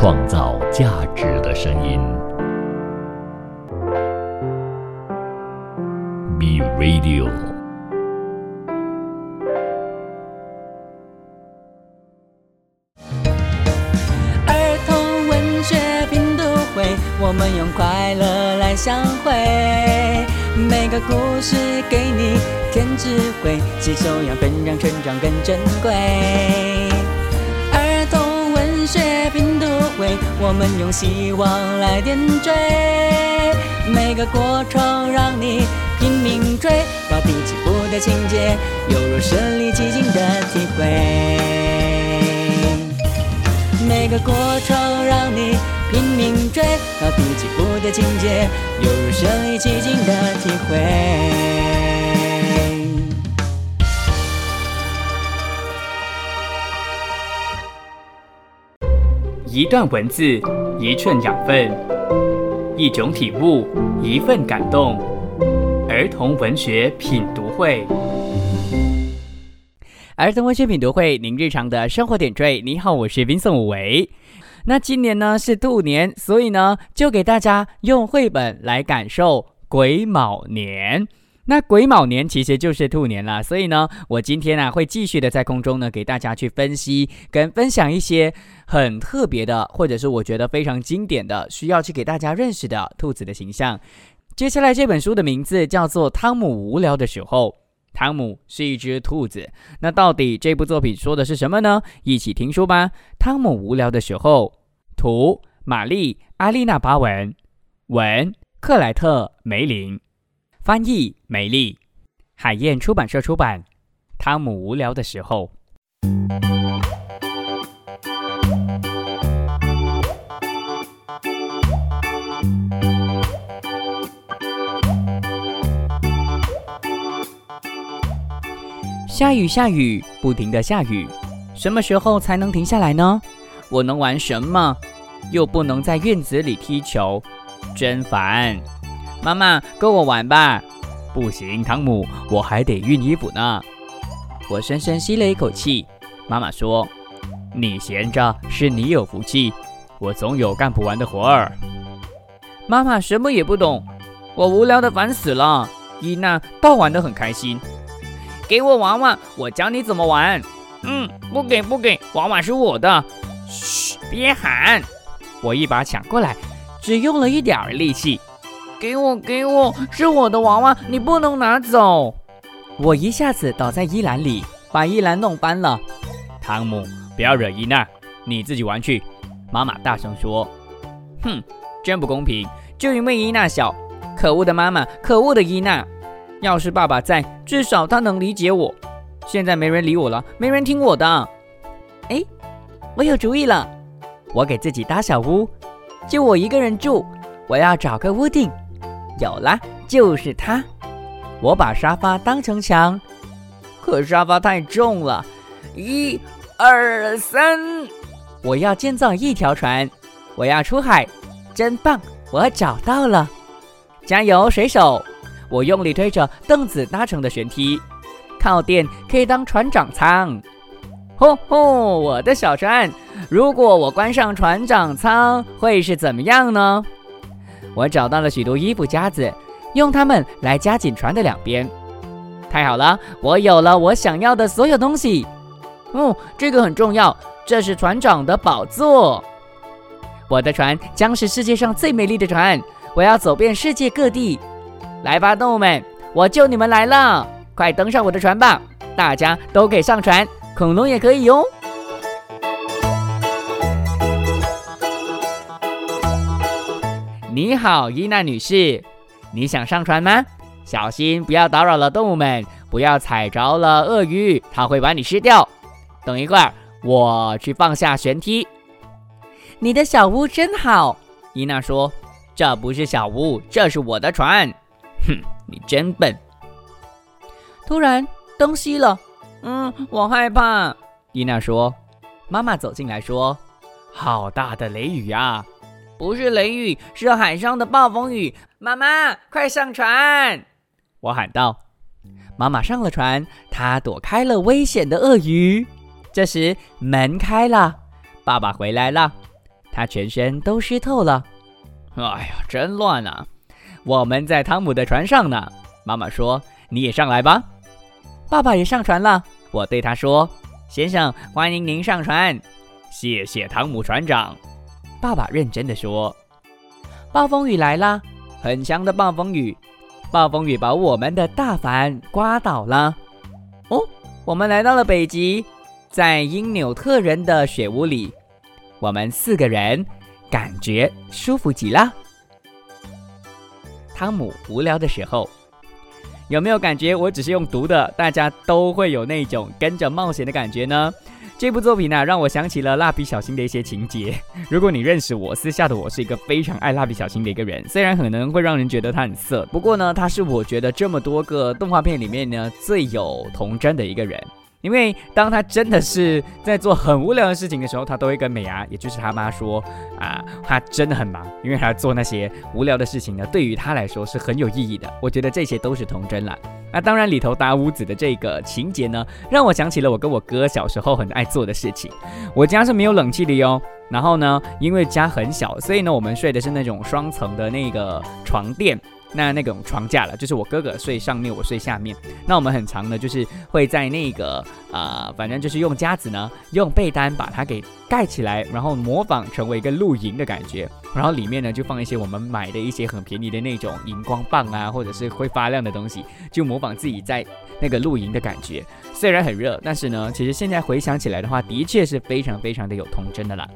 创造价值的声音。B Radio。儿童文学拼读会，我们用快乐来相会。每个故事给你添智慧，吸收养分让成长更珍贵。会，我们用希望来点缀。每个过程让你拼命追，高低起伏的情节，犹如身临其境的体会。每个过程让你拼命追，高低起伏的情节，犹如身临其境的体会。一段文字，一寸养分，一种体悟，一份感动。儿童文学品读会，儿童文学品读会，您日常的生活点缀。你好，我是冰宋武维。那今年呢是兔年，所以呢就给大家用绘本来感受癸卯年。那癸卯年其实就是兔年了，所以呢，我今天啊会继续的在空中呢给大家去分析跟分享一些很特别的，或者是我觉得非常经典的，需要去给大家认识的兔子的形象。接下来这本书的名字叫做《汤姆无聊的时候》，汤姆是一只兔子。那到底这部作品说的是什么呢？一起听书吧。汤姆无聊的时候，图玛丽阿丽娜巴文，文克莱特梅林。翻译：美丽，海燕出版社出版。汤姆无聊的时候，下雨，下雨，不停的下雨。什么时候才能停下来呢？我能玩什么？又不能在院子里踢球，真烦。妈妈，跟我玩吧。不行，汤姆，我还得熨衣服呢。我深深吸了一口气。妈妈说：“你闲着是你有福气，我总有干不完的活儿。”妈妈什么也不懂，我无聊的烦死了。伊娜倒玩的很开心。给我娃娃，我教你怎么玩。嗯，不给不给，娃娃是我的。嘘，别喊。我一把抢过来，只用了一点儿力气。给我，给我，是我的娃娃，你不能拿走！我一下子倒在衣篮里，把衣篮弄翻了。汤姆，不要惹伊娜，你自己玩去。妈妈大声说：“哼，真不公平！就因为伊娜小，可恶的妈妈，可恶的伊娜！要是爸爸在，至少他能理解我。现在没人理我了，没人听我的。哎，我有主意了，我给自己搭小屋，就我一个人住，我要找个屋顶。”有了，就是它。我把沙发当成墙，可沙发太重了。一、二、三，我要建造一条船，我要出海，真棒！我找到了，加油，水手！我用力推着凳子搭成的舷梯，靠垫可以当船长舱。吼吼，我的小船！如果我关上船长舱，会是怎么样呢？我找到了许多衣服夹子，用它们来夹紧船的两边。太好了，我有了我想要的所有东西。哦，这个很重要，这是船长的宝座。我的船将是世界上最美丽的船，我要走遍世界各地。来吧，动物们，我救你们来了！快登上我的船吧，大家都可以上船，恐龙也可以哟。你好，伊娜女士，你想上船吗？小心不要打扰了动物们，不要踩着了鳄鱼，它会把你吃掉。等一会儿，我去放下舷梯。你的小屋真好，伊娜说。这不是小屋，这是我的船。哼，你真笨。突然灯熄了，嗯，我害怕。伊娜说。妈妈走进来说：“好大的雷雨啊！”不是雷雨，是海上的暴风雨。妈妈，快上船！我喊道。妈妈上了船，她躲开了危险的鳄鱼。这时门开了，爸爸回来了。他全身都湿透了。哎呀，真乱啊！我们在汤姆的船上呢。妈妈说：“你也上来吧。”爸爸也上船了。我对他说：“先生，欢迎您上船。”谢谢汤姆船长。爸爸认真的说：“暴风雨来了，很强的暴风雨。暴风雨把我们的大帆刮倒了。哦，我们来到了北极，在因纽特人的雪屋里，我们四个人感觉舒服极了。”汤姆无聊的时候。有没有感觉我只是用读的，大家都会有那种跟着冒险的感觉呢？这部作品呢，让我想起了蜡笔小新的一些情节。如果你认识我，私下的我是一个非常爱蜡笔小新的一个人，虽然可能会让人觉得他很色，不过呢，他是我觉得这么多个动画片里面呢最有童真的一个人。因为当他真的是在做很无聊的事情的时候，他都会跟美伢，也就是他妈说啊，他真的很忙，因为他做那些无聊的事情呢，对于他来说是很有意义的。我觉得这些都是童真了。那当然里头搭屋子的这个情节呢，让我想起了我跟我哥小时候很爱做的事情。我家是没有冷气的哟，然后呢，因为家很小，所以呢，我们睡的是那种双层的那个床垫。那那种床架了，就是我哥哥睡上面，我睡下面。那我们很长的，就是会在那个啊，反正就是用夹子呢，用被单把它给盖起来，然后模仿成为一个露营的感觉。然后里面呢就放一些我们买的一些很便宜的那种荧光棒啊，或者是会发亮的东西，就模仿自己在那个露营的感觉。虽然很热，但是呢，其实现在回想起来的话，的确是非常非常的有童真的啦。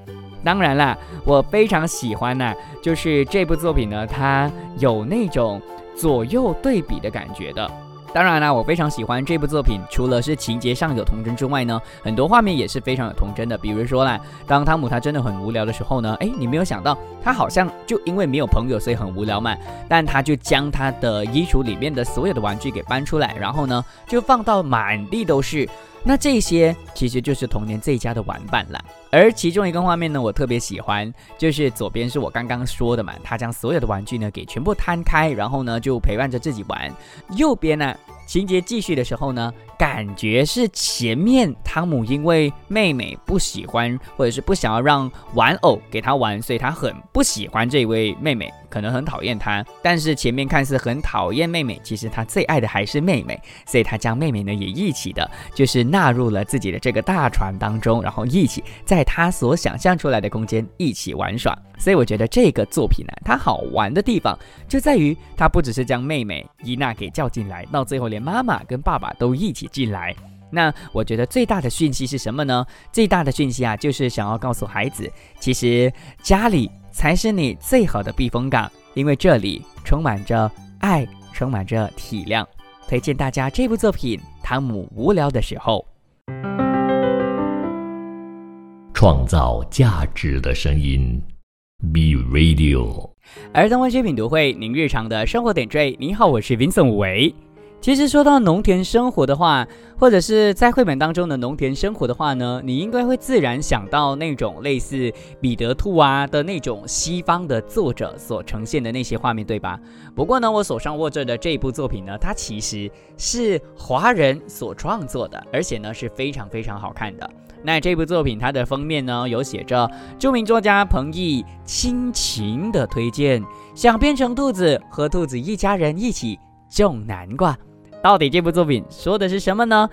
当然啦，我非常喜欢呢，就是这部作品呢，它有那种左右对比的感觉的。当然啦，我非常喜欢这部作品，除了是情节上有童真之外呢，很多画面也是非常有童真的。比如说啦，当汤姆他真的很无聊的时候呢，哎，你没有想到他好像就因为没有朋友，所以很无聊嘛，但他就将他的衣橱里面的所有的玩具给搬出来，然后呢，就放到满地都是。那这些其实就是童年最佳的玩伴了。而其中一个画面呢，我特别喜欢，就是左边是我刚刚说的嘛，他将所有的玩具呢给全部摊开，然后呢就陪伴着自己玩。右边呢，情节继续的时候呢。感觉是前面汤姆因为妹妹不喜欢，或者是不想要让玩偶给他玩，所以他很不喜欢这位妹妹，可能很讨厌她。但是前面看似很讨厌妹妹，其实他最爱的还是妹妹，所以他将妹妹呢也一起的，就是纳入了自己的这个大船当中，然后一起在他所想象出来的空间一起玩耍。所以我觉得这个作品呢，它好玩的地方就在于它不只是将妹妹伊娜给叫进来，到最后连妈妈跟爸爸都一起。进来，那我觉得最大的讯息是什么呢？最大的讯息啊，就是想要告诉孩子，其实家里才是你最好的避风港，因为这里充满着爱，充满着体谅。推荐大家这部作品《汤姆无聊的时候》，创造价值的声音，Be Radio，儿童文学品读会，您日常的生活点缀。您好，我是 Vincent 伟。其实说到农田生活的话，或者是在绘本当中的农田生活的话呢，你应该会自然想到那种类似彼得兔啊的那种西方的作者所呈现的那些画面，对吧？不过呢，我手上握着的这部作品呢，它其实是华人所创作的，而且呢是非常非常好看的。那这部作品它的封面呢，有写着著名作家彭毅亲情的推荐，想变成兔子，和兔子一家人一起种南瓜。到底这部作品说的是什么呢？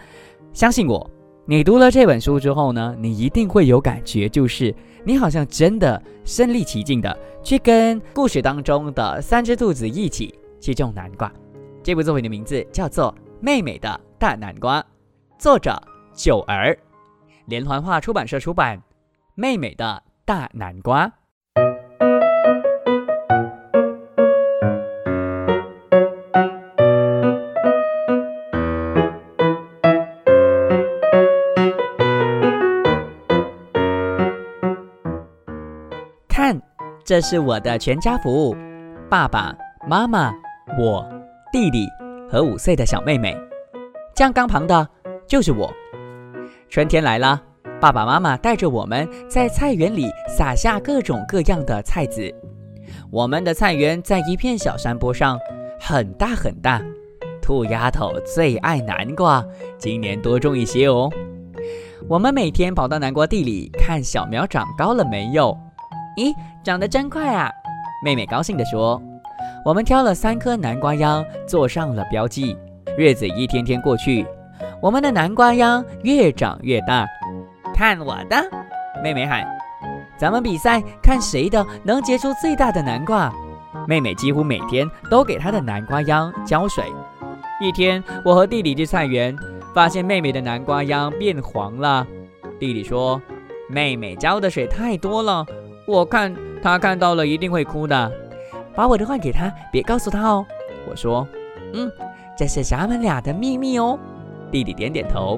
相信我，你读了这本书之后呢，你一定会有感觉，就是你好像真的身临其境的去跟故事当中的三只兔子一起去种南瓜。这部作品的名字叫做《妹妹的大南瓜》，作者九儿，连环画出版社出版，《妹妹的大南瓜》。这是我的全家福，爸爸妈妈、我、弟弟和五岁的小妹妹。酱缸旁的就是我。春天来了，爸爸妈妈带着我们在菜园里撒下各种各样的菜籽。我们的菜园在一片小山坡上，很大很大。兔丫头最爱南瓜，今年多种一些哦。我们每天跑到南瓜地里看小苗长高了没有。咦，长得真快啊！妹妹高兴地说。我们挑了三颗南瓜秧，做上了标记。日子一天天过去，我们的南瓜秧越长越大。看我的！妹妹喊。咱们比赛，看谁的能结出最大的南瓜。妹妹几乎每天都给她的南瓜秧浇水。一天，我和弟弟去菜园，发现妹妹的南瓜秧变黄了。弟弟说：“妹妹浇的水太多了，我看他看到了一定会哭的。”把我的换给他，别告诉他哦。我说：“嗯，这是咱们俩的秘密哦。”弟弟点点头。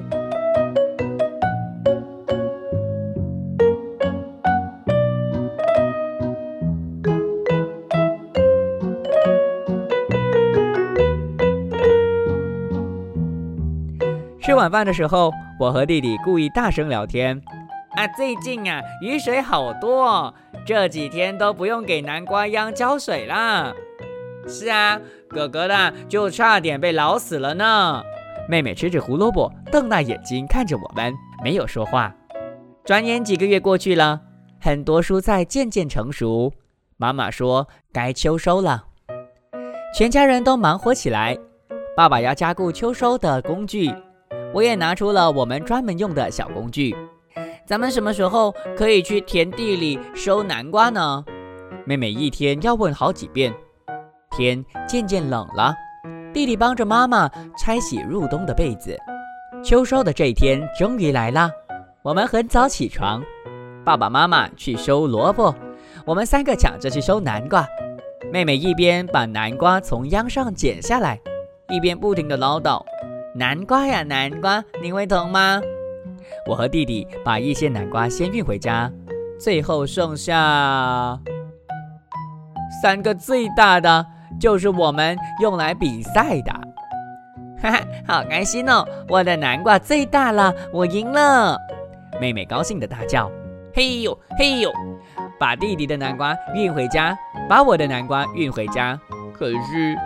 吃晚饭的时候，我和弟弟故意大声聊天。啊，最近啊，雨水好多，这几天都不用给南瓜秧浇水啦。是啊，哥哥的就差点被老死了呢。妹妹吃着胡萝卜，瞪大眼睛看着我们，没有说话。转眼几个月过去了，很多蔬菜渐渐成熟。妈妈说该秋收了，全家人都忙活起来。爸爸要加固秋收的工具，我也拿出了我们专门用的小工具。咱们什么时候可以去田地里收南瓜呢？妹妹一天要问好几遍。天渐渐冷了，弟弟帮着妈妈拆洗入冬的被子。秋收的这一天终于来了。我们很早起床，爸爸妈妈去收萝卜，我们三个抢着去收南瓜。妹妹一边把南瓜从秧上剪下来，一边不停地唠叨：“南瓜呀，南瓜，你会疼吗？”我和弟弟把一些南瓜先运回家，最后剩下三个最大的，就是我们用来比赛的。哈哈，好开心哦！我的南瓜最大了，我赢了！妹妹高兴的大叫：“嘿呦嘿呦！”把弟弟的南瓜运回家，把我的南瓜运回家。可是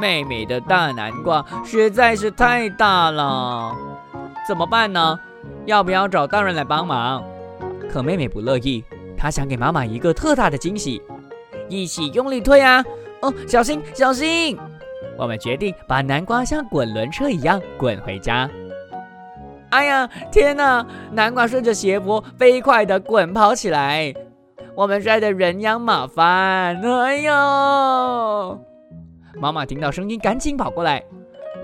妹妹的大南瓜实在是太大了，怎么办呢？要不要找大人来帮忙？可妹妹不乐意，她想给妈妈一个特大的惊喜。一起用力推啊！哦，小心小心！我们决定把南瓜像滚轮车一样滚回家。哎呀，天哪！南瓜顺着斜坡飞快地滚跑起来，我们摔得人仰马翻。哎呦！妈妈听到声音，赶紧跑过来。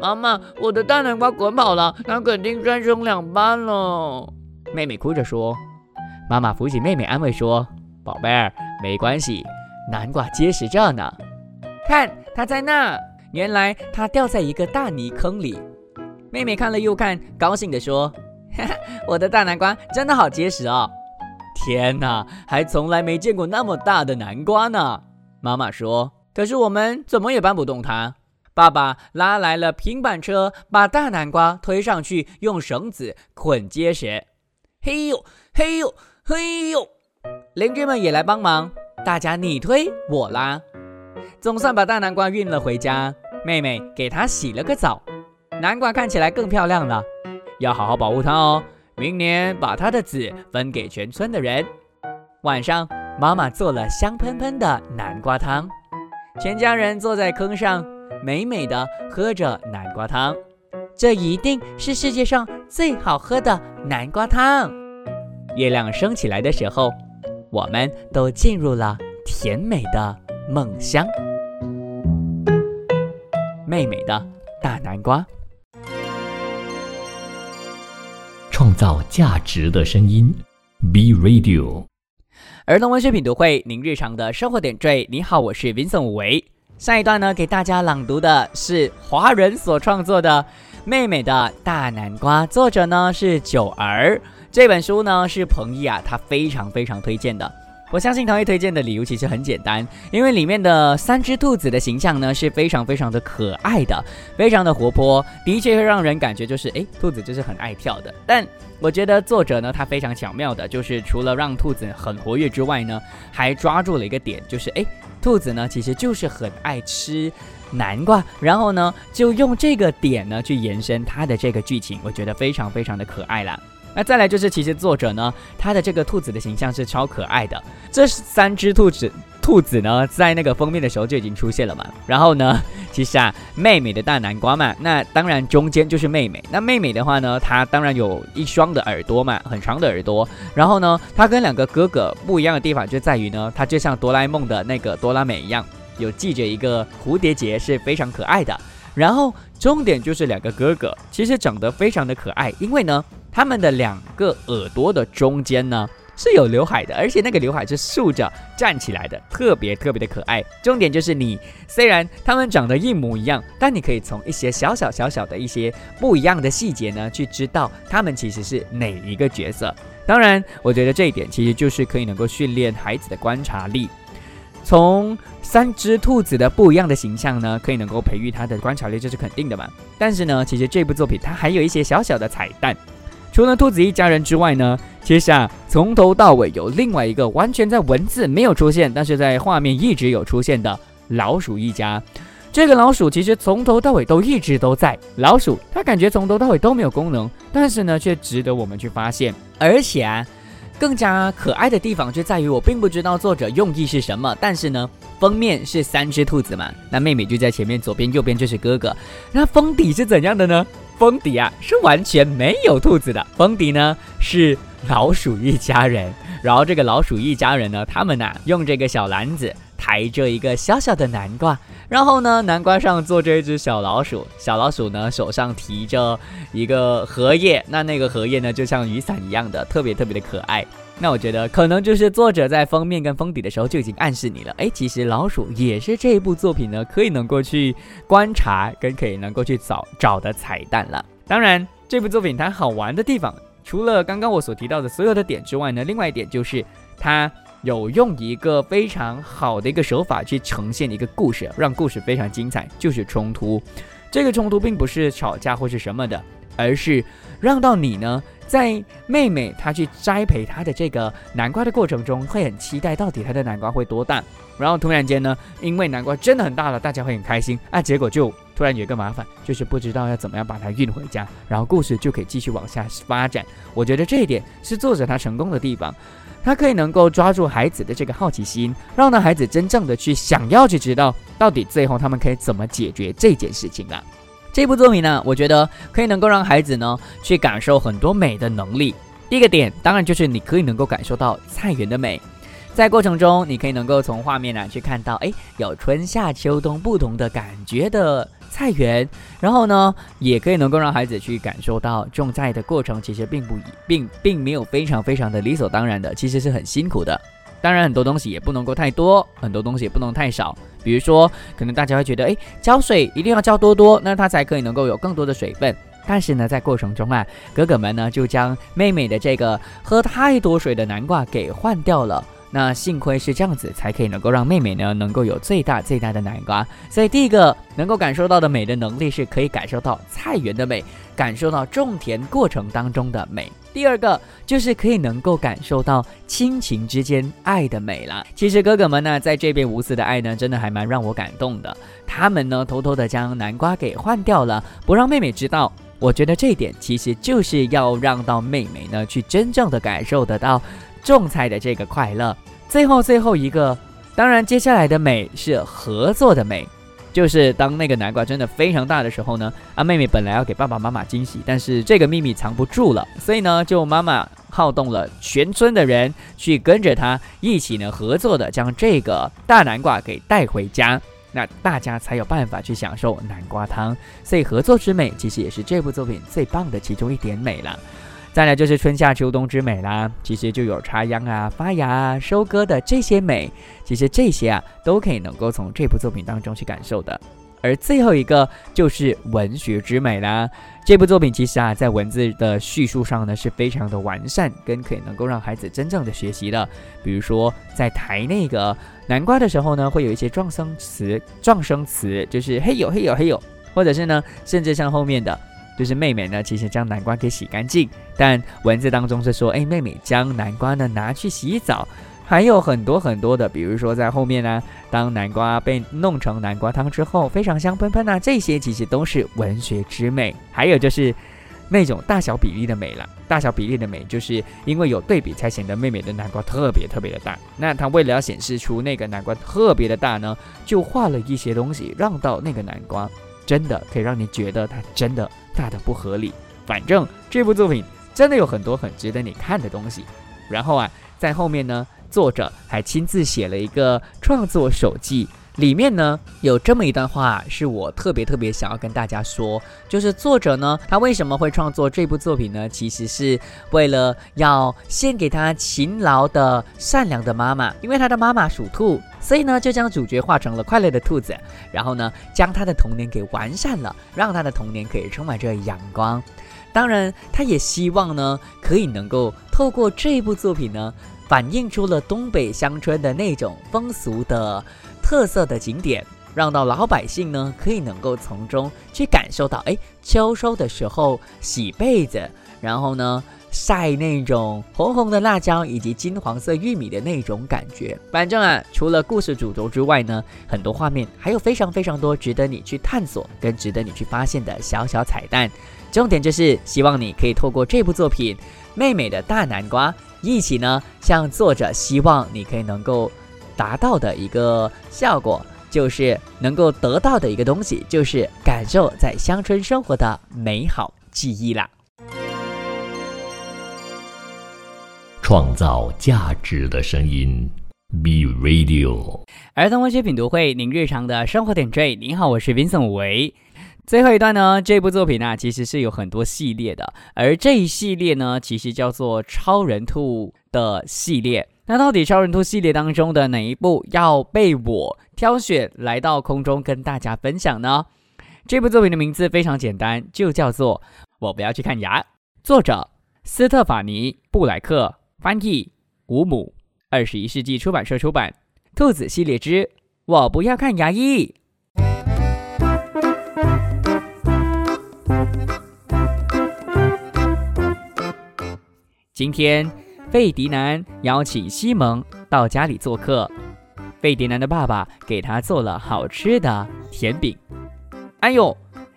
妈妈，我的大南瓜滚跑了，它肯定摔成两半了。妹妹哭着说。妈妈扶起妹妹，安慰说：“宝贝儿，没关系，南瓜结实着呢。看，它在那。原来它掉在一个大泥坑里。”妹妹看了又看，高兴地说：“哈哈，我的大南瓜真的好结实哦！天哪，还从来没见过那么大的南瓜呢。”妈妈说：“可是我们怎么也搬不动它。”爸爸拉来了平板车，把大南瓜推上去，用绳子捆结实。嘿呦，嘿呦，嘿呦！邻居们也来帮忙，大家你推我拉，总算把大南瓜运了回家。妹妹给它洗了个澡，南瓜看起来更漂亮了。要好好保护它哦，明年把它的籽分给全村的人。晚上，妈妈做了香喷喷的南瓜汤，全家人坐在坑上。美美的喝着南瓜汤，这一定是世界上最好喝的南瓜汤。月亮升起来的时候，我们都进入了甜美的梦乡。妹妹的大南瓜，创造价值的声音，B Radio。儿童文学品读会，您日常的生活点缀。你好，我是 Vincent 武维。上一段呢，给大家朗读的是华人所创作的《妹妹的大南瓜》，作者呢是九儿。这本书呢是彭毅啊，他非常非常推荐的。我相信唐毅推荐的理由其实很简单，因为里面的三只兔子的形象呢是非常非常的可爱的，非常的活泼，的确会让人感觉就是哎，兔子就是很爱跳的。但我觉得作者呢，他非常巧妙的，就是除了让兔子很活跃之外呢，还抓住了一个点，就是哎。兔子呢，其实就是很爱吃南瓜，然后呢，就用这个点呢去延伸它的这个剧情，我觉得非常非常的可爱啦。那再来就是，其实作者呢，他的这个兔子的形象是超可爱的。这三只兔子，兔子呢，在那个封面的时候就已经出现了嘛。然后呢，其实啊，妹妹的大南瓜嘛，那当然中间就是妹妹。那妹妹的话呢，她当然有一双的耳朵嘛，很长的耳朵。然后呢，她跟两个哥哥不一样的地方就在于呢，她就像哆啦 A 梦的那个哆啦美一样，有系着一个蝴蝶结，是非常可爱的。然后重点就是两个哥哥，其实长得非常的可爱，因为呢。他们的两个耳朵的中间呢是有刘海的，而且那个刘海是竖着站起来的，特别特别的可爱。重点就是你虽然他们长得一模一样，但你可以从一些小小小小的一些不一样的细节呢，去知道他们其实是哪一个角色。当然，我觉得这一点其实就是可以能够训练孩子的观察力。从三只兔子的不一样的形象呢，可以能够培育他的观察力，这是肯定的嘛。但是呢，其实这部作品它还有一些小小的彩蛋。除了兔子一家人之外呢，其实啊，从头到尾有另外一个完全在文字没有出现，但是在画面一直有出现的老鼠一家。这个老鼠其实从头到尾都一直都在。老鼠它感觉从头到尾都没有功能，但是呢，却值得我们去发现。而且啊，更加可爱的地方就在于，我并不知道作者用意是什么，但是呢，封面是三只兔子嘛，那妹妹就在前面，左边右边就是哥哥。那封底是怎样的呢？封底啊是完全没有兔子的，封底呢是老鼠一家人，然后这个老鼠一家人呢，他们呢用这个小篮子抬着一个小小的南瓜，然后呢南瓜上坐着一只小老鼠，小老鼠呢手上提着一个荷叶，那那个荷叶呢就像雨伞一样的，特别特别的可爱。那我觉得可能就是作者在封面跟封底的时候就已经暗示你了，哎，其实老鼠也是这一部作品呢可以能够去观察跟可以能够去找找的彩蛋了。当然，这部作品它好玩的地方，除了刚刚我所提到的所有的点之外呢，另外一点就是它有用一个非常好的一个手法去呈现一个故事，让故事非常精彩，就是冲突。这个冲突并不是吵架或是什么的，而是让到你呢。在妹妹她去栽培她的这个南瓜的过程中，会很期待到底她的南瓜会多大。然后突然间呢，因为南瓜真的很大了，大家会很开心啊。结果就突然有一个麻烦，就是不知道要怎么样把它运回家，然后故事就可以继续往下发展。我觉得这一点是作者他成功的地方，他可以能够抓住孩子的这个好奇心，让那孩子真正的去想要去知道到底最后他们可以怎么解决这件事情啊。这部作品呢，我觉得可以能够让孩子呢去感受很多美的能力。第一个点，当然就是你可以能够感受到菜园的美，在过程中你可以能够从画面呢去看到，哎，有春夏秋冬不同的感觉的菜园，然后呢，也可以能够让孩子去感受到种菜的过程其实并不并并没有非常非常的理所当然的，其实是很辛苦的。当然，很多东西也不能够太多，很多东西也不能太少。比如说，可能大家会觉得，哎，浇水一定要浇多多，那它才可以能够有更多的水分。但是呢，在过程中啊，哥哥们呢就将妹妹的这个喝太多水的南瓜给换掉了。那幸亏是这样子，才可以能够让妹妹呢能够有最大最大的南瓜。所以第一个能够感受到的美的能力，是可以感受到菜园的美，感受到种田过程当中的美。第二个就是可以能够感受到亲情之间爱的美了。其实哥哥们呢，在这边无私的爱呢，真的还蛮让我感动的。他们呢，偷偷的将南瓜给换掉了，不让妹妹知道。我觉得这一点其实就是要让到妹妹呢，去真正的感受得到种菜的这个快乐。最后最后一个，当然接下来的美是合作的美。就是当那个南瓜真的非常大的时候呢，啊，妹妹本来要给爸爸妈妈惊喜，但是这个秘密藏不住了，所以呢，就妈妈号动了全村的人去跟着她一起呢合作的将这个大南瓜给带回家，那大家才有办法去享受南瓜汤。所以合作之美其实也是这部作品最棒的其中一点美了。再来就是春夏秋冬之美啦，其实就有插秧啊、发芽啊、收割的这些美，其实这些啊都可以能够从这部作品当中去感受的。而最后一个就是文学之美啦，这部作品其实啊在文字的叙述上呢是非常的完善，跟可以能够让孩子真正的学习的。比如说在抬那个南瓜的时候呢，会有一些撞声词，撞声词就是嘿呦嘿呦嘿呦，或者是呢，甚至像后面的。就是妹妹呢，其实将南瓜给洗干净，但文字当中是说，哎，妹妹将南瓜呢拿去洗澡，还有很多很多的，比如说在后面呢，当南瓜被弄成南瓜汤之后，非常香喷喷呐，这些其实都是文学之美。还有就是那种大小比例的美了。大小比例的美，就是因为有对比才显得妹妹的南瓜特别特别的大。那她为了要显示出那个南瓜特别的大呢，就画了一些东西，让到那个南瓜真的可以让你觉得它真的大的不合理。反正这部作品真的有很多很值得你看的东西。然后啊，在后面呢，作者还亲自写了一个创作手记。里面呢有这么一段话，是我特别特别想要跟大家说，就是作者呢，他为什么会创作这部作品呢？其实是为了要献给他勤劳的、善良的妈妈，因为他的妈妈属兔，所以呢就将主角画成了快乐的兔子，然后呢将他的童年给完善了，让他的童年可以充满着阳光。当然，他也希望呢可以能够透过这部作品呢，反映出了东北乡村的那种风俗的。特色的景点，让到老百姓呢可以能够从中去感受到，哎，秋收的时候洗被子，然后呢晒那种红红的辣椒以及金黄色玉米的那种感觉。反正啊，除了故事主轴之外呢，很多画面还有非常非常多值得你去探索跟值得你去发现的小小彩蛋。重点就是希望你可以透过这部作品《妹妹的大南瓜》，一起呢向作者希望你可以能够。达到的一个效果，就是能够得到的一个东西，就是感受在乡村生活的美好记忆啦。创造价值的声音，Be Radio。儿童文学品读会，您日常的生活点缀。您好，我是 Vincent 维。最后一段呢，这部作品呢，其实是有很多系列的，而这一系列呢，其实叫做超人兔的系列。那到底超人兔系列当中的哪一部要被我挑选来到空中跟大家分享呢？这部作品的名字非常简单，就叫做《我不要去看牙》。作者斯特法尼·布莱克，翻译吴母，二十一世纪出版社出版。兔子系列之《我不要看牙医》。今天。费迪南邀请西蒙到家里做客，费迪南的爸爸给他做了好吃的甜饼。哎呦，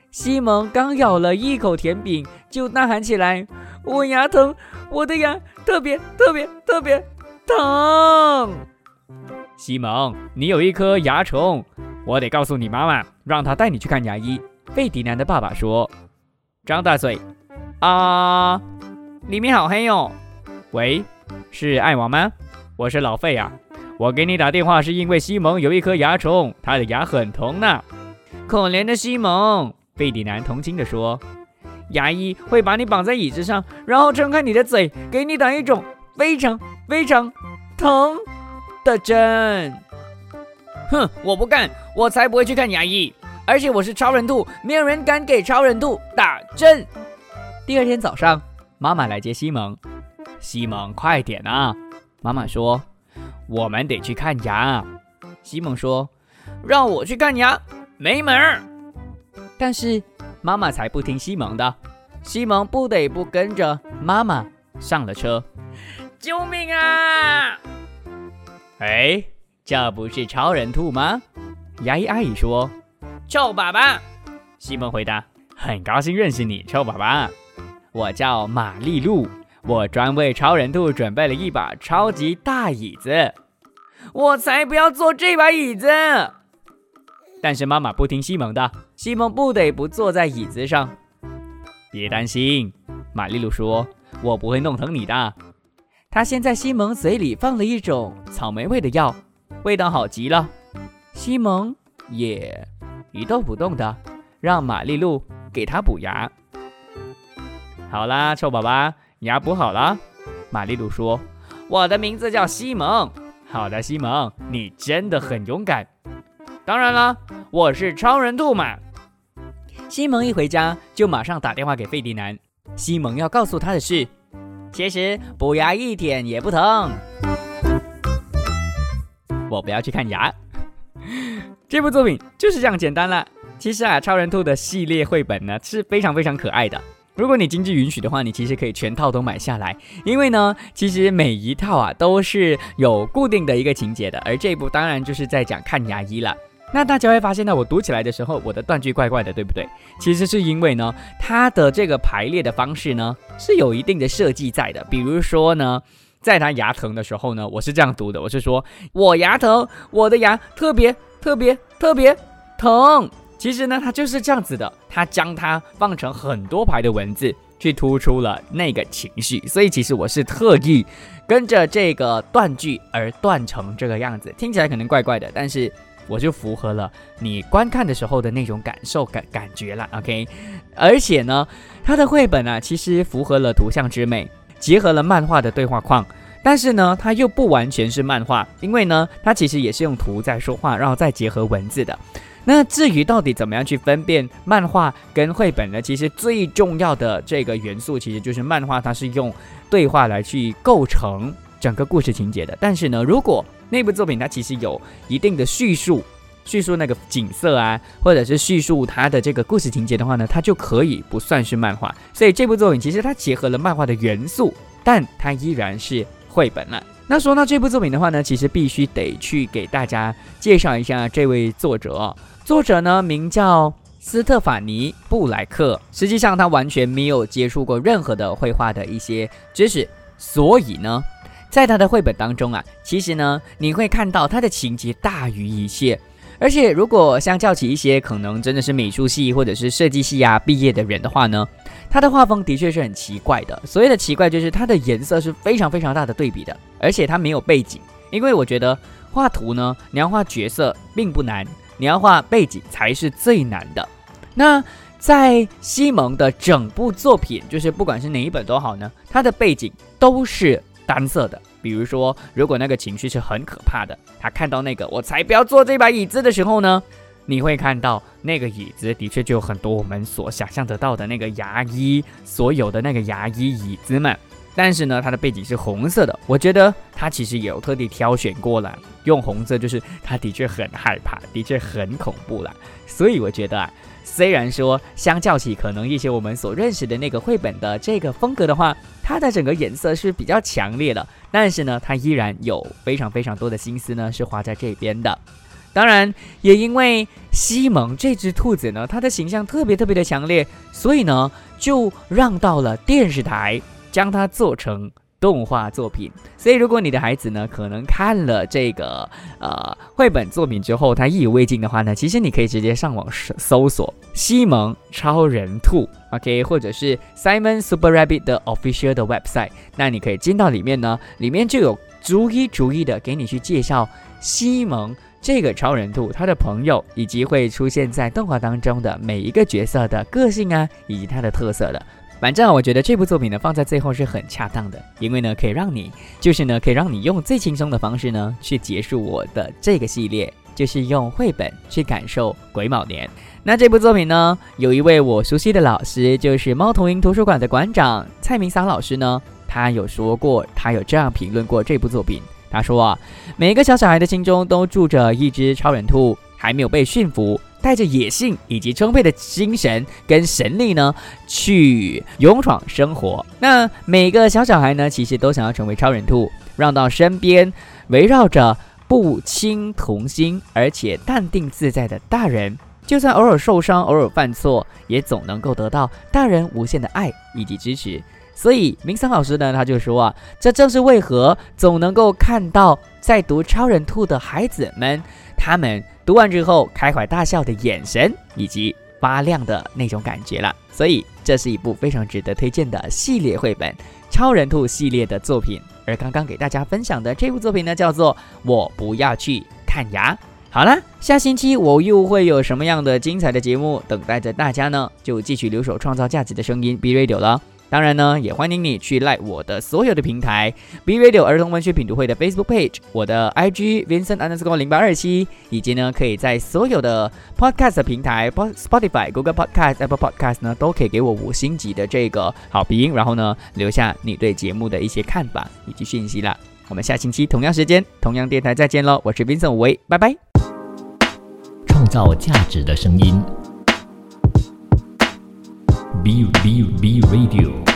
西蒙刚咬了一口甜饼，就大喊起来：“我牙疼，我的牙特别特别特别疼！”西蒙，你有一颗牙虫，我得告诉你妈妈，让她带你去看牙医。费迪南的爸爸说：“张大嘴，啊，里面好黑哦。”喂，是爱王吗？我是老费啊，我给你打电话是因为西蒙有一颗牙虫，他的牙很疼呢。可怜的西蒙，费迪南同情地说。牙医会把你绑在椅子上，然后撑开你的嘴，给你打一种非常非常疼的针。哼，我不干，我才不会去看牙医，而且我是超人兔，没有人敢给超人兔打针。第二天早上，妈妈来接西蒙。西蒙，快点啊！妈妈说：“我们得去看牙。”西蒙说：“让我去看牙，没门儿！”但是妈妈才不听西蒙的，西蒙不得不跟着妈妈上了车。救命啊！哎，这不是超人兔吗？牙医阿姨说：“臭爸爸。”西蒙回答：“很高兴认识你，臭爸爸。我叫玛丽露。”我专为超人兔准备了一把超级大椅子，我才不要坐这把椅子！但是妈妈不听西蒙的，西蒙不得不坐在椅子上。别担心，玛丽露说：“我不会弄疼你的。”她先在西蒙嘴里放了一种草莓味的药，味道好极了。西蒙也一动不动的，让玛丽露给他补牙。好啦，臭宝宝。牙补好了，玛丽露说：“我的名字叫西蒙。”好的，西蒙，你真的很勇敢。当然啦，我是超人兔嘛。西蒙一回家就马上打电话给费迪南。西蒙要告诉他的是，其实补牙一点也不疼。我不要去看牙。这部作品就是这样简单了。其实啊，超人兔的系列绘本呢是非常非常可爱的。如果你经济允许的话，你其实可以全套都买下来，因为呢，其实每一套啊都是有固定的一个情节的，而这部当然就是在讲看牙医了。那大家会发现呢，我读起来的时候，我的断句怪怪的，对不对？其实是因为呢，它的这个排列的方式呢是有一定的设计在的。比如说呢，在他牙疼的时候呢，我是这样读的，我是说我牙疼，我的牙特别特别特别疼。其实呢，它就是这样子的，它将它放成很多排的文字，去突出了那个情绪。所以其实我是特意跟着这个断句而断成这个样子，听起来可能怪怪的，但是我就符合了你观看的时候的那种感受感感觉了。OK，而且呢，它的绘本呢，其实符合了图像之美，结合了漫画的对话框，但是呢，它又不完全是漫画，因为呢，它其实也是用图在说话，然后再结合文字的。那至于到底怎么样去分辨漫画跟绘本呢？其实最重要的这个元素，其实就是漫画它是用对话来去构成整个故事情节的。但是呢，如果那部作品它其实有一定的叙述，叙述那个景色啊，或者是叙述它的这个故事情节的话呢，它就可以不算是漫画。所以这部作品其实它结合了漫画的元素，但它依然是绘本了。那说到这部作品的话呢，其实必须得去给大家介绍一下这位作者。作者呢，名叫斯特法尼·布莱克。实际上，他完全没有接触过任何的绘画的一些知识，所以呢，在他的绘本当中啊，其实呢，你会看到他的情节大于一切。而且，如果相较起一些可能真的是美术系或者是设计系啊毕业的人的话呢，他的画风的确是很奇怪的。所谓的奇怪，就是它的颜色是非常非常大的对比的，而且它没有背景。因为我觉得画图呢，你要画角色并不难。你要画背景才是最难的。那在西蒙的整部作品，就是不管是哪一本都好呢，它的背景都是单色的。比如说，如果那个情绪是很可怕的，他看到那个“我才不要坐这把椅子”的时候呢，你会看到那个椅子的确就有很多我们所想象得到的那个牙医所有的那个牙医椅子们。但是呢，它的背景是红色的。我觉得他其实也有特地挑选过了，用红色，就是他的确很害怕，的确很恐怖了。所以我觉得啊，虽然说相较起可能一些我们所认识的那个绘本的这个风格的话，它的整个颜色是比较强烈的，但是呢，它依然有非常非常多的心思呢是花在这边的。当然，也因为西蒙这只兔子呢，它的形象特别特别的强烈，所以呢，就让到了电视台。将它做成动画作品，所以如果你的孩子呢，可能看了这个呃绘本作品之后，他意犹未尽的话呢，其实你可以直接上网搜索西蒙超人兔，OK，或者是 Simon Super Rabbit 的 official 的 website，那你可以进到里面呢，里面就有逐一逐一的给你去介绍西蒙这个超人兔，他的朋友以及会出现在动画当中的每一个角色的个性啊，以及它的特色的。反正我觉得这部作品呢放在最后是很恰当的，因为呢可以让你，就是呢可以让你用最轻松的方式呢去结束我的这个系列，就是用绘本去感受癸卯年。那这部作品呢，有一位我熟悉的老师，就是猫头鹰图书馆的馆长蔡明桑老师呢，他有说过，他有这样评论过这部作品，他说啊，每一个小小孩的心中都住着一只超人兔，还没有被驯服。带着野性以及充沛的精神跟神力呢，去勇闯生活。那每个小小孩呢，其实都想要成为超人兔，让到身边围绕着不轻童心而且淡定自在的大人，就算偶尔受伤、偶尔犯错，也总能够得到大人无限的爱以及支持。所以明桑老师呢，他就说啊，这正是为何总能够看到在读超人兔的孩子们。他们读完之后开怀大笑的眼神，以及发亮的那种感觉了。所以这是一部非常值得推荐的系列绘本《超人兔》系列的作品。而刚刚给大家分享的这部作品呢，叫做《我不要去看牙》。好了，下星期我又会有什么样的精彩的节目等待着大家呢？就继续留守创造价值的声音 B Radio 了。当然呢，也欢迎你去赖我的所有的平台，B Radio 儿童文学品读会的 Facebook page，我的 IG Vincent underscore 零八二七，以及呢，可以在所有的 podcast 平台，Spotify、Google Podcast、Apple Podcast 呢，都可以给我五星级的这个好评，然后呢，留下你对节目的一些看法以及讯息啦。我们下星期同样时间、同样电台再见喽！我是 Vincent 吴拜拜。创造价值的声音。B B B Radio。